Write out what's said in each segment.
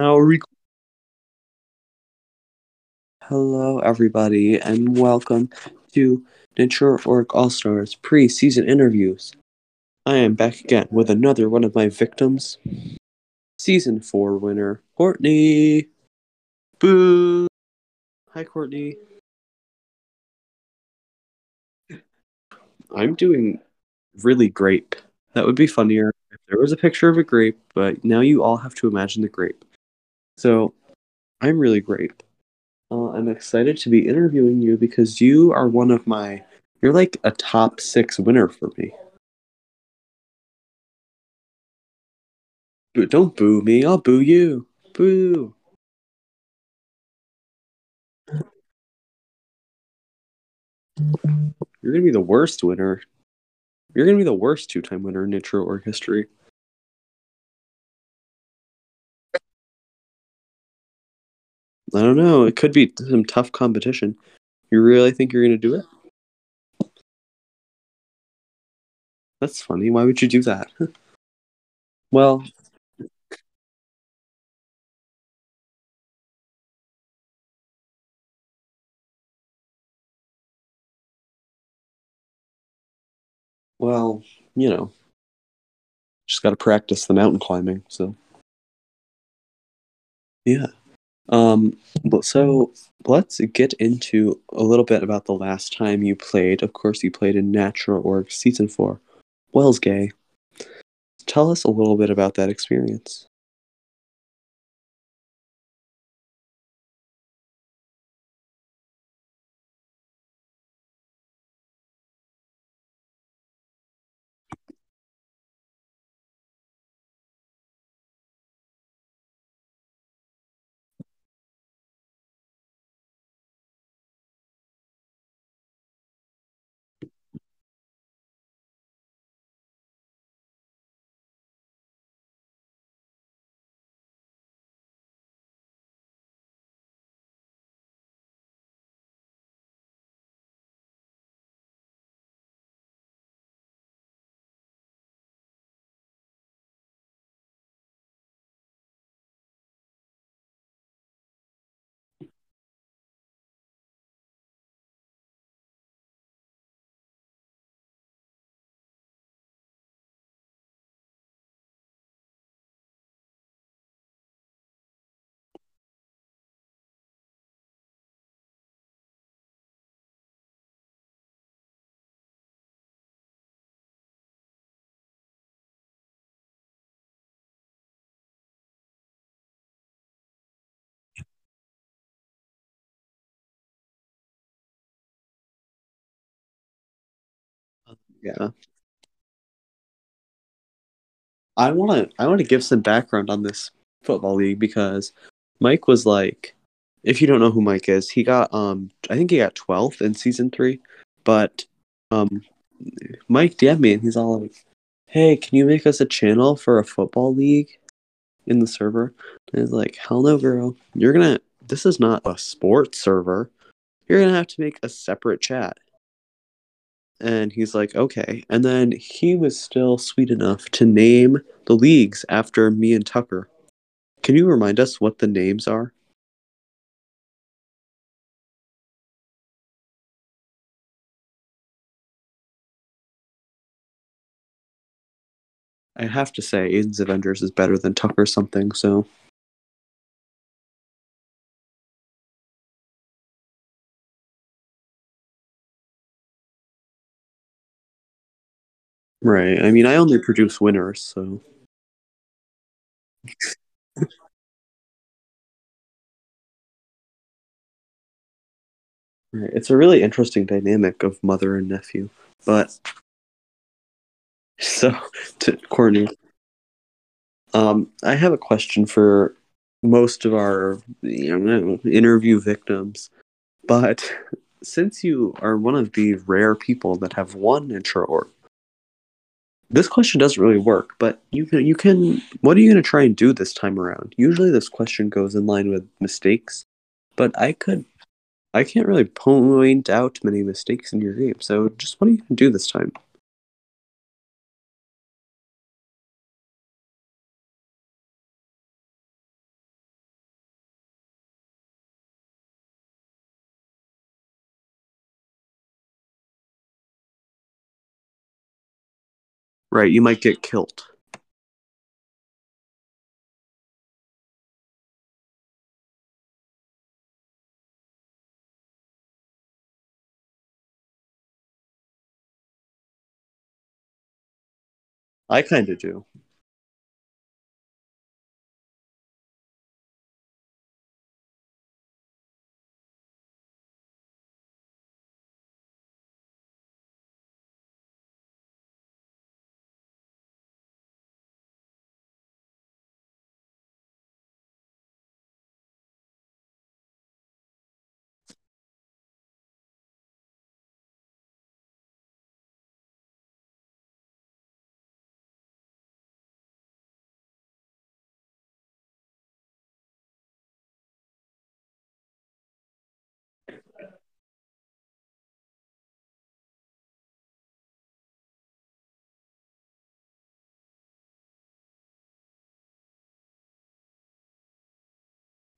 Now rec- Hello, everybody, and welcome to NaturaORG All Stars pre-season interviews. I am back again with another one of my victims, season four winner, Courtney. Boo! Hi, Courtney. I'm doing really grape. That would be funnier if there was a picture of a grape, but now you all have to imagine the grape. So, I'm really great. Uh, I'm excited to be interviewing you because you are one of my. You're like a top six winner for me. Boo, don't boo me. I'll boo you. Boo. You're gonna be the worst winner. You're gonna be the worst two-time winner in NaturaORG history. I don't know. It could be some tough competition. You really think you're gonna do it? That's funny. Why would you do that? well, well, you know, just got to practice the mountain climbing. So, yeah. Um, so let's get into a little bit about the last time you played. Of course, you played in NaturaORG Season 4, Wells Gay. Tell us a little bit about that experience. Yeah. I want to I want to give some background on this football league because Mike was like if you don't know who Mike is, he got um I think he got 12th in season 3, but um Mike DM'd me and he's all like, "Hey, can you make us a channel for a football league in the server?" And I was like, "Hell no, girl. You're going to this is not a sports server. You're going to have to make a separate chat." And he's like, okay. And then he was still sweet enough to name the leagues after me and Tucker. Can you remind us what the names are? I have to say, Aiden's Avengers is better than Tucker something, so. Right. I mean, I only produce winners, so. Right. It's a really interesting dynamic of mother and nephew. But so to Courtney, um, I have a question for most of our you know, interview victims. But since you are one of the rare people that have won NaturaORG, this question doesn't really work. But you can you can what are you going to try and do this time around? Usually, this question goes in line with mistakes, but I could I can't really point out many mistakes in your game. So just what are you going to do this time? Right, you might get killed. I kind of do.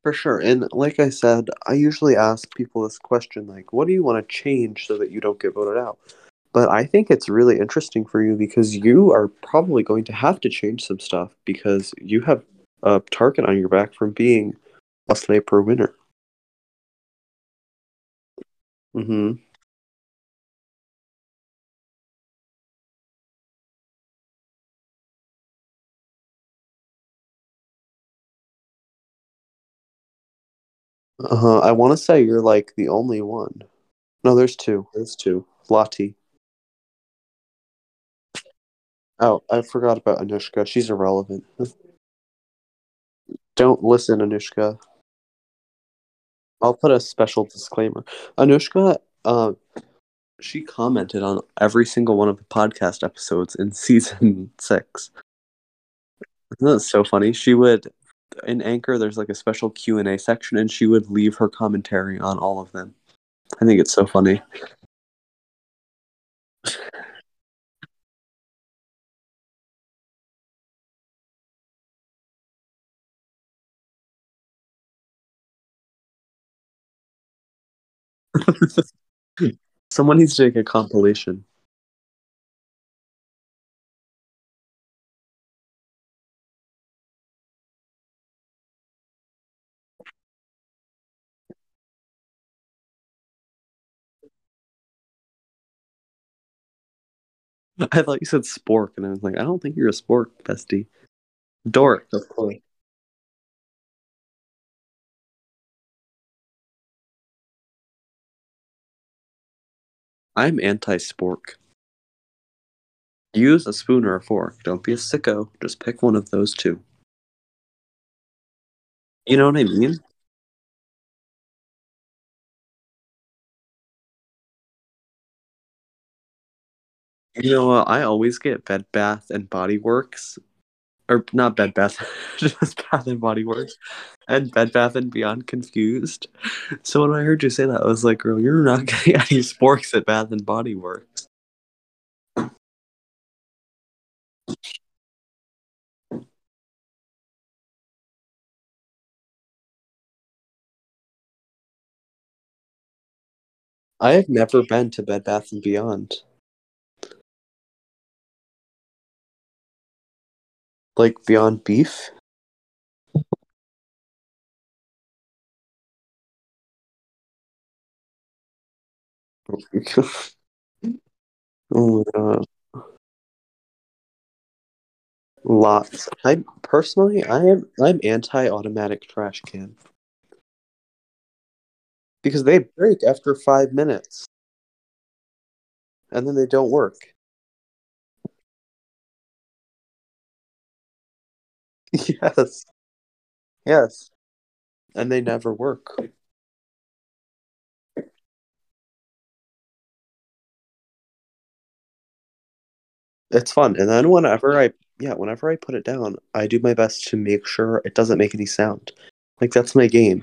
For sure. And like I said, I usually ask people this question like, what do you want to change so that you don't get voted out? But I think it's really interesting for you because you are probably going to have to change some stuff because you have a target on your back from being a sniper winner. Mm-hmm. Mm-hmm. Uh-huh. I want to say you're like the only one. No, there's two. There's two. Lottie. Oh, I forgot about Anushka. She's irrelevant. Don't listen, Anushka. I'll put a special disclaimer. Anushka, uh, she commented on every single one of the podcast episodes in season six. Isn't that so funny? She would in Anchor. There's like a special Q and A section, and she would leave her commentary on all of them. I think it's so funny. Someone needs to make a compilation. I thought you said spork, and I was like, I don't think you're a spork, bestie. Dork, of course. I'm anti-spork. Use a spoon or a fork. Don't be a sicko. Just pick one of those two. You know what I mean? You know, uh, I always get Bed Bath and Body Works, or not Bed Bath, just Bath and Body Works, and Bed Bath and Beyond confused. So when I heard you say that, I was like, "Girl, you're not getting any sporks at Bath and Body Works." I have never been to Bed Bath and Beyond. Like Beyond Beef? oh my god. Lots. I personally, I am I'm anti-automatic trash can because they break after five minutes and then they don't work. Yes, yes, and they never work. It's fun, and then whenever I yeah, whenever I put it down, I do my best to make sure it doesn't make any sound. Like that's my game.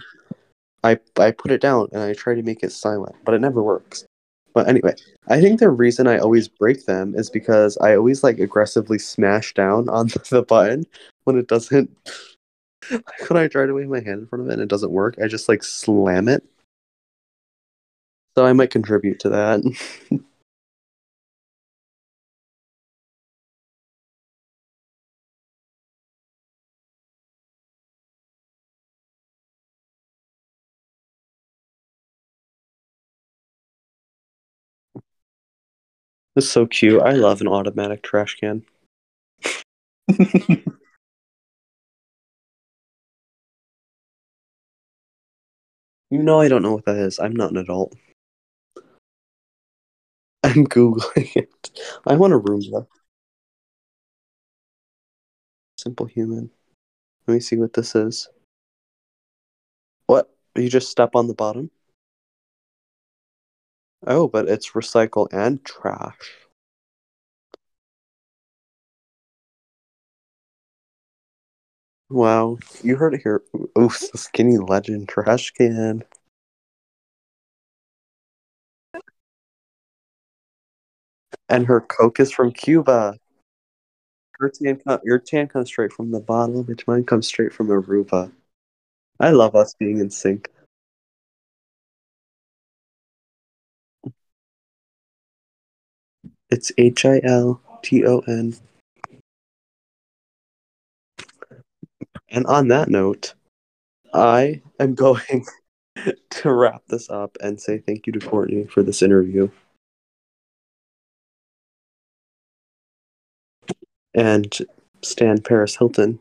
I I put it down and I try to make it silent, but it never works. But anyway, I think the reason I always break them is because I always like aggressively smash down on the button when it doesn't. when I try to wave my hand in front of it and it doesn't work, I just like slam it. So I might contribute to that. It's so cute. I love an automatic trash can. You know I don't know what that is. I'm not an adult. I'm googling it. I want a Roomba. simplehuman. Let me see what this is. What? You just step on the bottom? Oh, but it's recycle and trash. Wow, you heard it here. Oof, the skinny legend trash can. And her Coke is from Cuba. Her tan, your tan comes straight from the bottle, which mine comes straight from Aruba. I love us being in sync. It's H I L T O N. And on that note, I am going to wrap this up and say thank you to Courtney for this interview. And Stan Paris Hilton,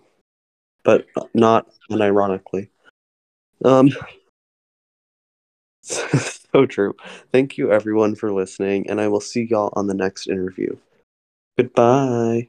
but not unironically. Um, so true. Thank you everyone for listening, and I will see y'all on the next interview. Goodbye.